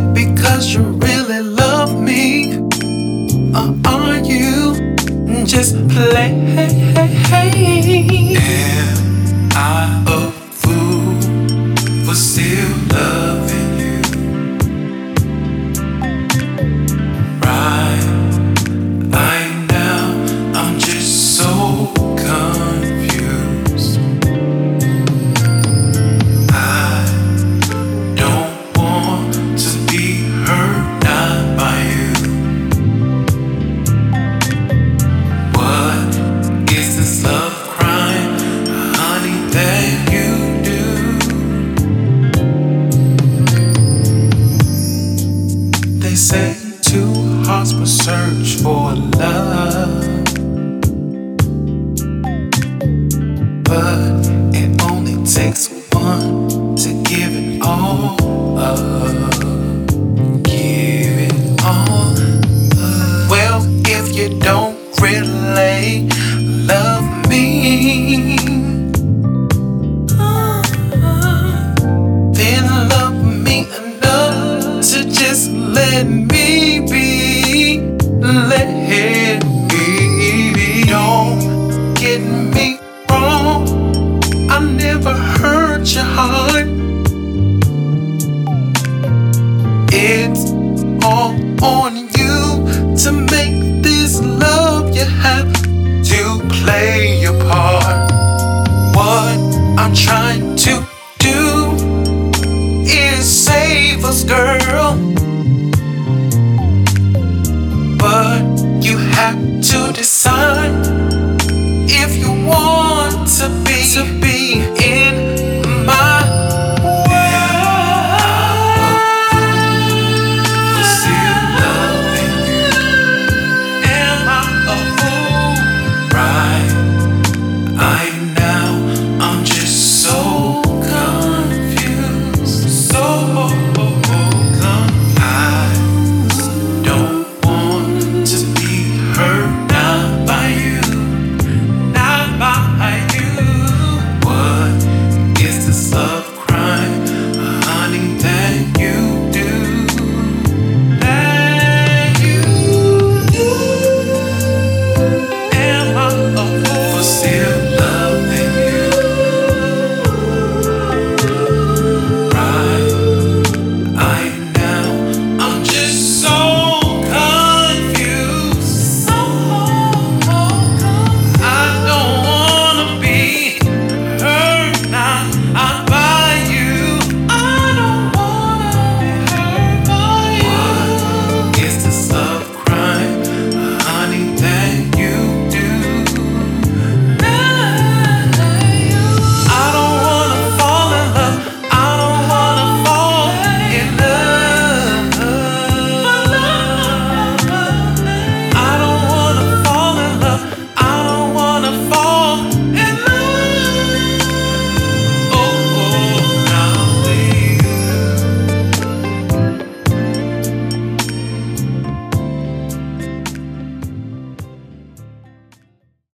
it because you really love me? Or are you just playing? Am I a fool for still loving you? Right, right now, I'm just so confused. hearts but search for love. But it only takes one to give it all up. Give it all up. Well, if you don't really love me. Then love me enough to just let me. your heart. It's all on you to make this love you have to play your part. What I'm trying to do is save us, girl. But you have to decide.